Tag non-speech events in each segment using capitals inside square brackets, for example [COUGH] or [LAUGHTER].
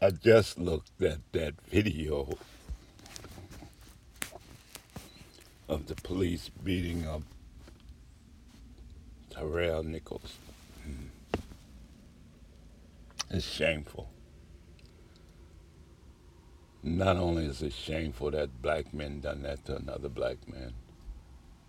I just looked at that video of the police beating up Tyrell Nichols. Hmm. It's shameful. Not only is it shameful that black men done that to another black man,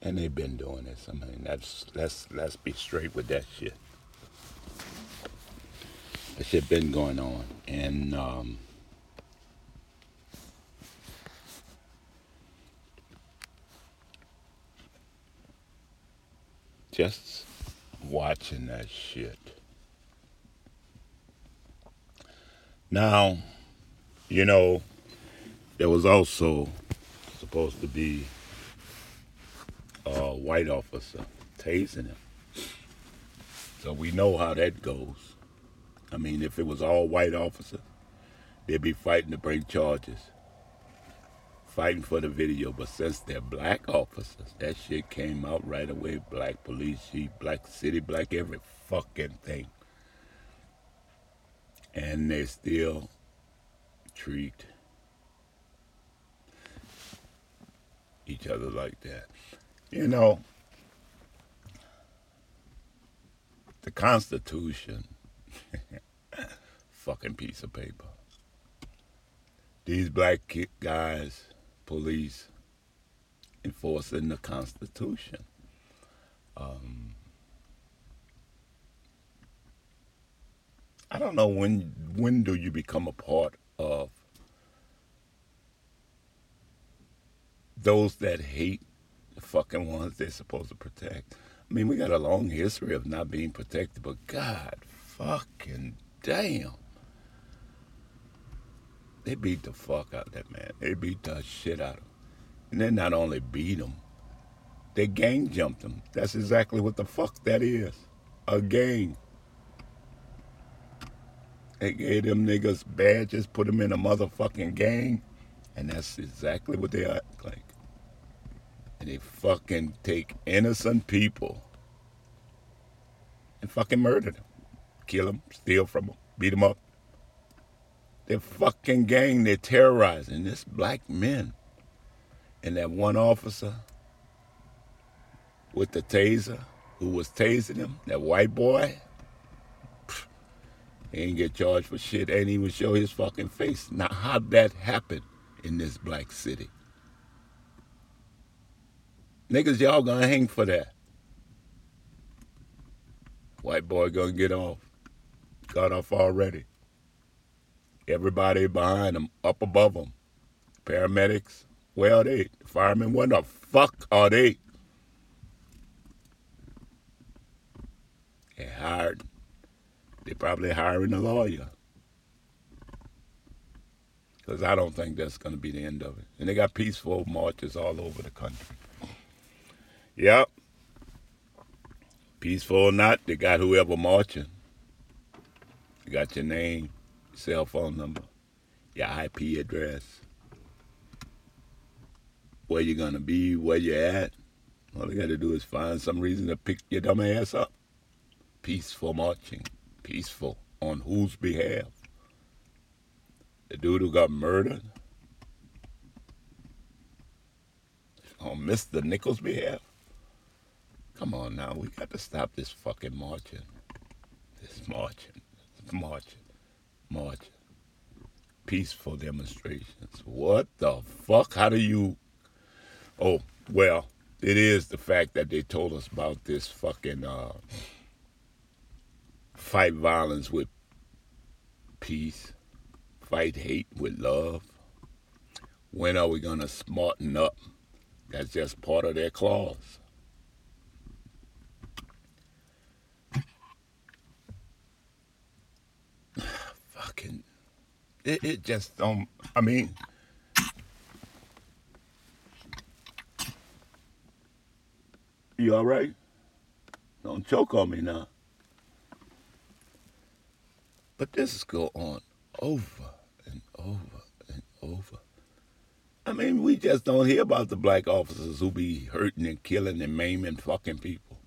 and they've been doing this. I mean, that's let's let's be straight with that shit. That shit been going on, and um, just watching that shit. Now, you know, there was also supposed to be a white officer tasing him. So we know how that goes. I mean, if it was all white officers, they'd be fighting to bring charges, fighting for the video. But since they're black officers, that shit came out right away. Black police chief, black city, black every fucking thing. And they still treat each other like that. You know, the Constitution, [LAUGHS] fucking piece of paper. These black guys, police, enforcing the Constitution. Um, I don't know when when do you become a part of those that hate the fucking ones they're supposed to protect. I mean, we got a long history of not being protected, but God fucking damn. They beat the fuck out of that man. They beat the shit out of him. And they not only beat him, they gang jumped him. That's exactly what the fuck that is. A gang. They gave them niggas badges, put them in a motherfucking gang, and that's exactly what they act like. And they fucking take innocent people and fucking murder them, kill them, steal from them, beat them up. They're fucking gang. They're terrorizing this black men. And that one officer with the taser who was tasing him, that white boy, he ain't get charged for shit. Ain't even show his fucking face. Now, how'd that happen in this black city? Niggas, y'all gonna hang for that. White boy gonna get off. Got off already. Everybody behind them, up above them. Paramedics, where are they? Firemen, what the fuck are they? They hired. They probably hiring a lawyer. Because I don't think that's going to be the end of it. And they got peaceful marches all over the country. Yep. Peaceful or not, they got whoever marching. Got your name, cell phone number, your IP address, where you're gonna be, where you're at. All they gotta do is find some reason to pick your dumb ass up. Peaceful marching. Peaceful. On whose behalf? The dude who got murdered? On Mr. Nichols' behalf? Come on now, we got to stop this fucking marching. This marching, marching, marching. Peaceful demonstrations. What the fuck? How do you. Oh, well, it is the fact that they told us about this fucking uh, fight violence with peace, fight hate with love. When are we to smarten up? That's just part of their clause. fucking it, it just don't I mean You alright? Don't choke on me now. But this is go on over and over and over. I mean, we just don't hear about the black officers who be hurting and killing and maiming fucking people,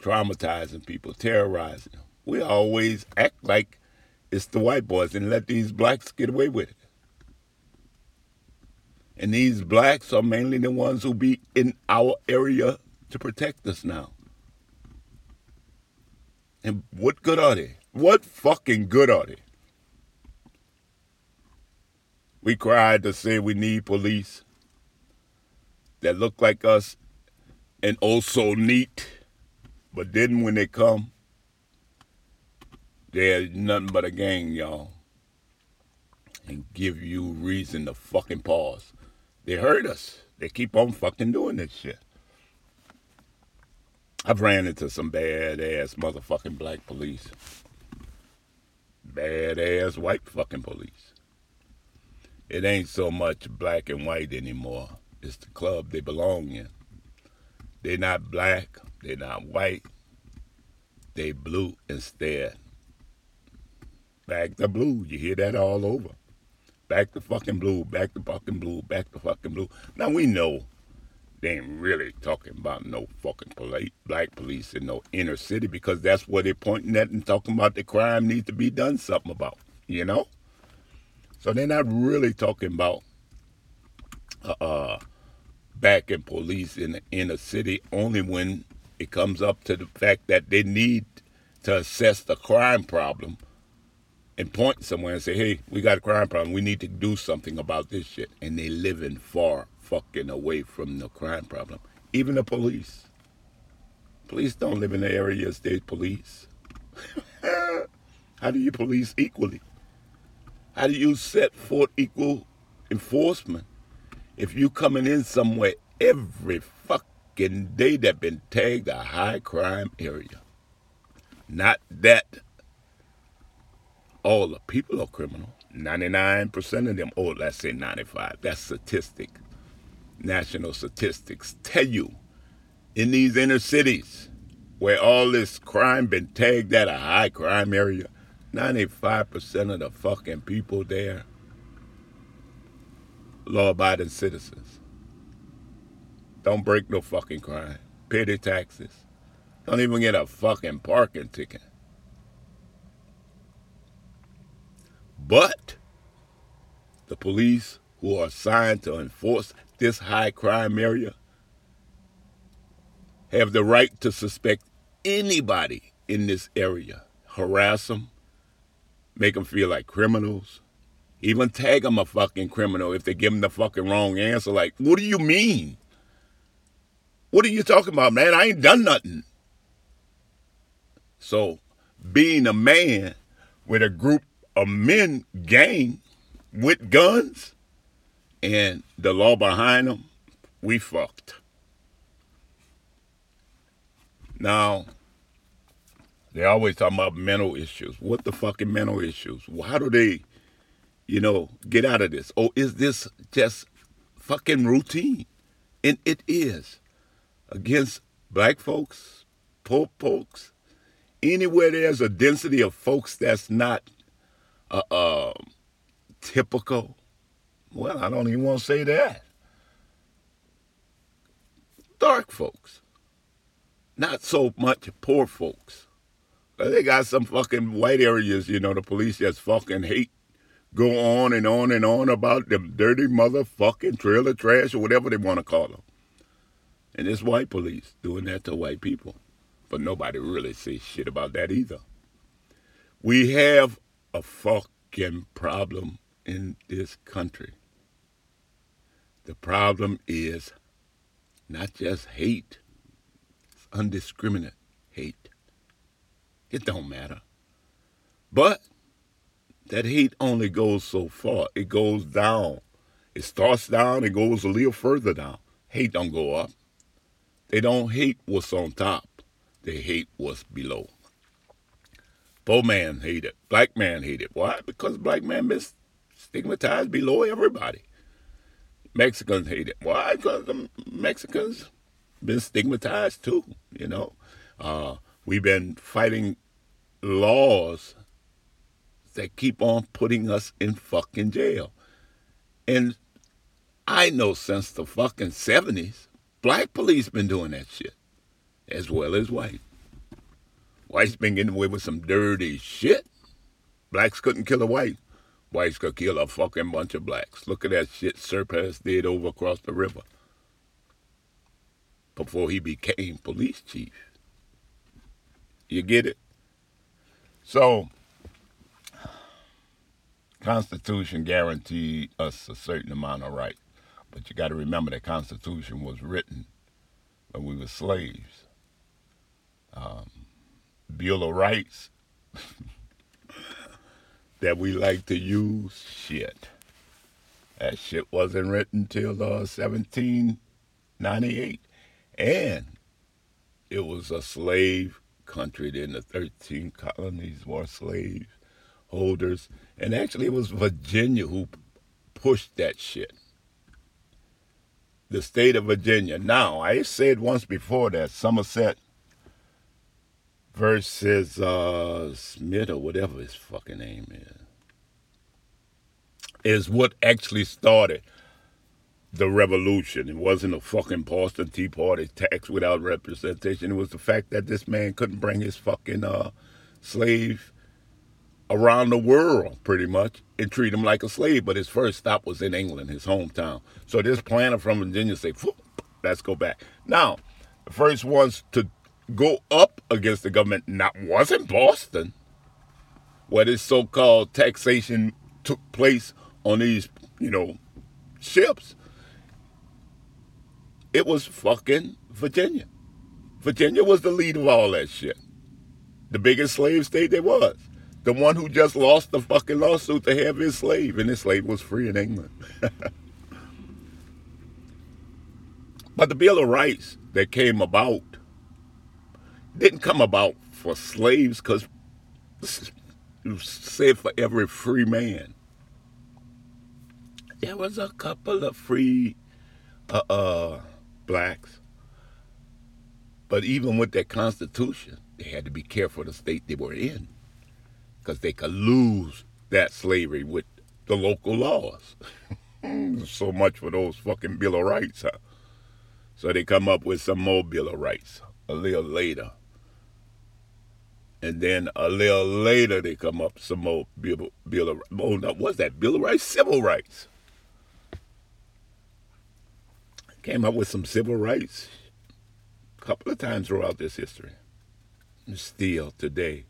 traumatizing people, terrorizing them. We always act like it's the white boys and let these blacks get away with it. And these blacks are mainly the ones who be in our area to protect us now. And what good are they? What fucking good are they? We cried to say we need police that look like us and also neat. But then when they come, they're nothing but a gang, y'all. And give you reason to fucking pause. They hurt us. They keep on fucking doing this shit. I've ran into some bad ass motherfucking black police. Bad ass white fucking police. It ain't so much black and white anymore. It's the club they belong in. They're not black, they're not white, they blue instead. Back to blue, you hear that all over. Back to fucking blue, back to fucking blue, back to fucking blue. Now we know they ain't really talking about no fucking poli- black police in no inner city because that's what they're pointing at and talking about the crime needs to be done something about, you know? So they're not really talking about uh, uh back in police in the inner city only when it comes up to the fact that they need to assess the crime problem and point somewhere and say, hey, we got a crime problem. We need to do something about this shit. And they living far fucking away from the crime problem. Even the police. Police don't live in the areas they police. [LAUGHS] How do you police equally? How do you set forth equal enforcement if you coming in somewhere every fucking day that been tagged a high crime area? Not that all the people are criminal. 99% of them, oh, let's say 95. That's statistic. National statistics tell you in these inner cities where all this crime been tagged at a high crime area, 95% of the fucking people there law-abiding citizens. Don't break no fucking crime. Pay their taxes. Don't even get a fucking parking ticket. But the police who are assigned to enforce this high crime area have the right to suspect anybody in this area, harass them, make them feel like criminals, even tag them a fucking criminal if they give them the fucking wrong answer. Like, what do you mean? What are you talking about, man? I ain't done nothing. So, being a man with a group a men gang with guns and the law behind them, we fucked. Now, they always talk about mental issues. What the fucking mental issues? How do they, you know, get out of this? Or is this just fucking routine? And it is against black folks, poor folks, anywhere there's a density of folks that's not uh, uh, typical. Well, I don't even want to say that. Dark folks. Not so much poor folks. They got some fucking white areas, you know, the police just fucking hate. Go on and on and on about them dirty motherfucking trailer trash or whatever they want to call them. And it's white police doing that to white people. But nobody really says shit about that either. We have a fucking problem in this country. The problem is not just hate, it's undiscriminate hate. It don't matter. But that hate only goes so far. It goes down. It starts down, it goes a little further down. Hate don't go up. They don't hate what's on top. They hate what's below. Poor man hate it. Black man hate it. Why? Because black man been stigmatized below everybody. Mexicans hate it. Why? Because the Mexicans been stigmatized too. You know, uh, we've been fighting laws that keep on putting us in fucking jail. And I know since the fucking 70s, black police been doing that shit as well as white. White's been getting away with some dirty shit. Blacks couldn't kill a white. Whites could kill a fucking bunch of blacks. Look at that shit Surpass did over across the river before he became police chief. You get it? So, Constitution guaranteed us a certain amount of rights. But you got to remember the Constitution was written when we were slaves. Um, Bill of Rights [LAUGHS] that we like to use, shit. That shit wasn't written till uh, 1798. And it was a slave country. Then the 13 colonies were slave holders. And actually, it was Virginia who pushed that shit. The state of Virginia. Now, I said once before that Somerset versus uh, Smith or whatever his fucking name is, is what actually started the revolution. It wasn't a fucking Boston Tea Party tax without representation. It was the fact that this man couldn't bring his fucking uh, slave around the world, pretty much, and treat him like a slave. But his first stop was in England, his hometown. So this planter from Virginia said, let's go back. Now, the first ones to go up against the government not wasn't Boston, where this so-called taxation took place on these, you know, ships. It was fucking Virginia. Virginia was the lead of all that shit. The biggest slave state there was. The one who just lost the fucking lawsuit to have his slave, and his slave was free in England. [LAUGHS] but the Bill of Rights that came about didn't come about for slaves because it was said for every free man. There was a couple of free uh, uh, blacks. But even with that constitution, they had to be careful the state they were in because they could lose that slavery with the local laws. [LAUGHS] so much for those fucking Bill of Rights, huh? So they come up with some more Bill of Rights a little later. And then a little later, they come up some more Bill, Bill of oh, no, what's that? Bill of Rights? Civil Rights. Came up with some civil rights a couple of times throughout this history. And still today,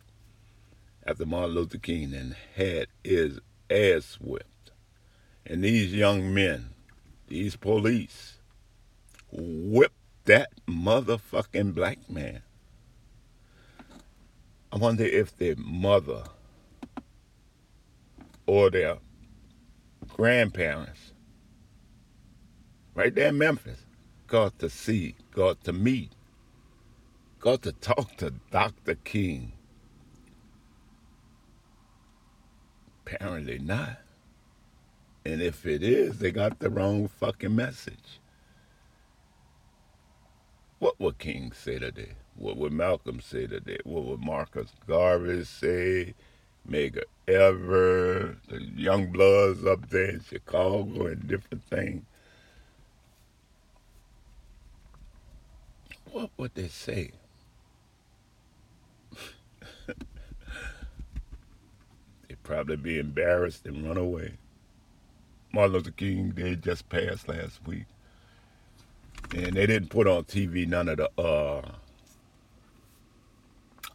after Martin Luther King and had his ass whipped. And these young men, these police, whipped that motherfucking black man I wonder if their mother or their grandparents, right there in Memphis, got to see, got to meet, got to talk to Dr. King. Apparently not. And if it is, they got the wrong fucking message. What would King say today? What would Malcolm say today? What would Marcus Garvey say? Medgar Ever, the young bloods up there in Chicago and different things. What would they say? [LAUGHS] They'd probably be embarrassed and run away. Martin Luther King Day just passed last week. And they didn't put on TV none of the uh,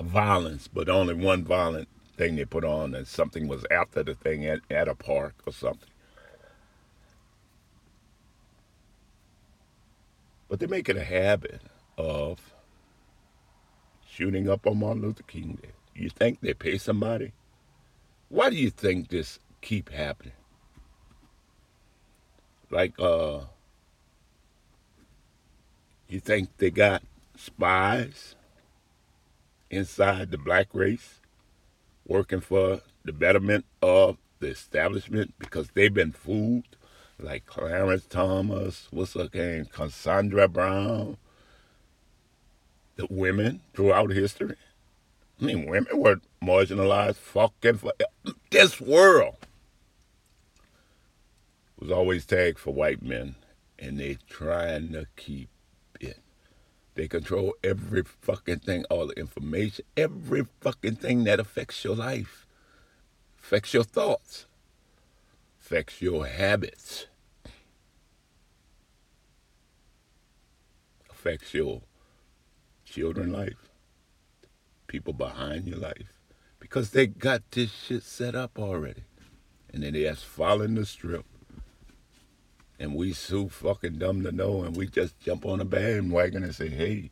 violence, but only one violent thing they put on, and something was after the thing at, at a park or something. But they make it a habit of shooting up on Martin Luther King Day. You think they pay somebody? Why do you think this keep happening? Like, uh, you think they got spies? inside the black race, working for the betterment of the establishment because they've been fooled, like Clarence Thomas, what's her name, Cassandra Brown, the women throughout history. I mean, women were marginalized fucking for this world was always tagged for white men, and they trying to keep they control every fucking thing, all the information, every fucking thing that affects your life. affects your thoughts, affects your habits, affects your children life, people behind your life, because they got this shit set up already. And then they just following the strip. And we so fucking dumb to know, and we just jump on a bandwagon and say, hey,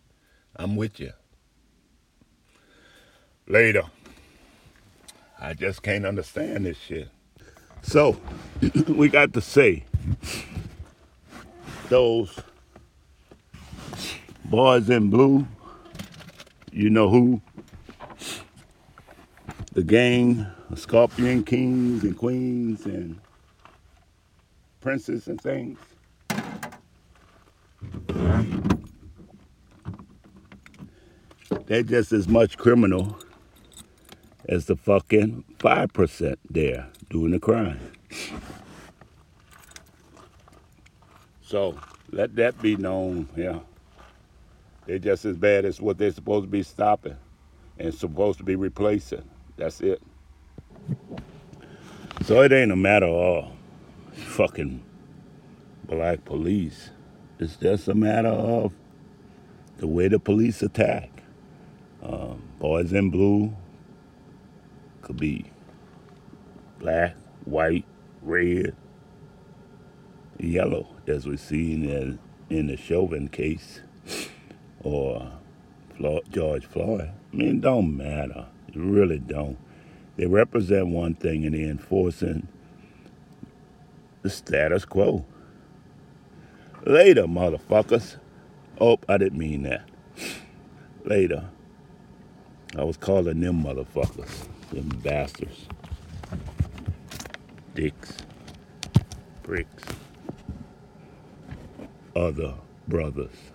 I'm with you. Later. I just can't understand this shit. So, [CLEARS THROAT] we got to say, those boys in blue, you know who? The gang, Scorpion Kings and Queens and Princes and things. They're just as much criminal as the fucking 5% there doing the crime. So let that be known, yeah. They're just as bad as what they're supposed to be stopping and supposed to be replacing. That's it. So it ain't a matter of fucking black police. It's just a matter of the way the police attack. Um, boys in blue could be black, white, red, yellow, as we see in the, in the Chauvin case, [SNIFFS] or George Floyd. I mean, don't matter. It really don't. They represent one thing and they're enforcing the status quo. Later, motherfuckers. Oh, I didn't mean that. Later. I was calling them motherfuckers. Them bastards. Dicks. Bricks. Other brothers.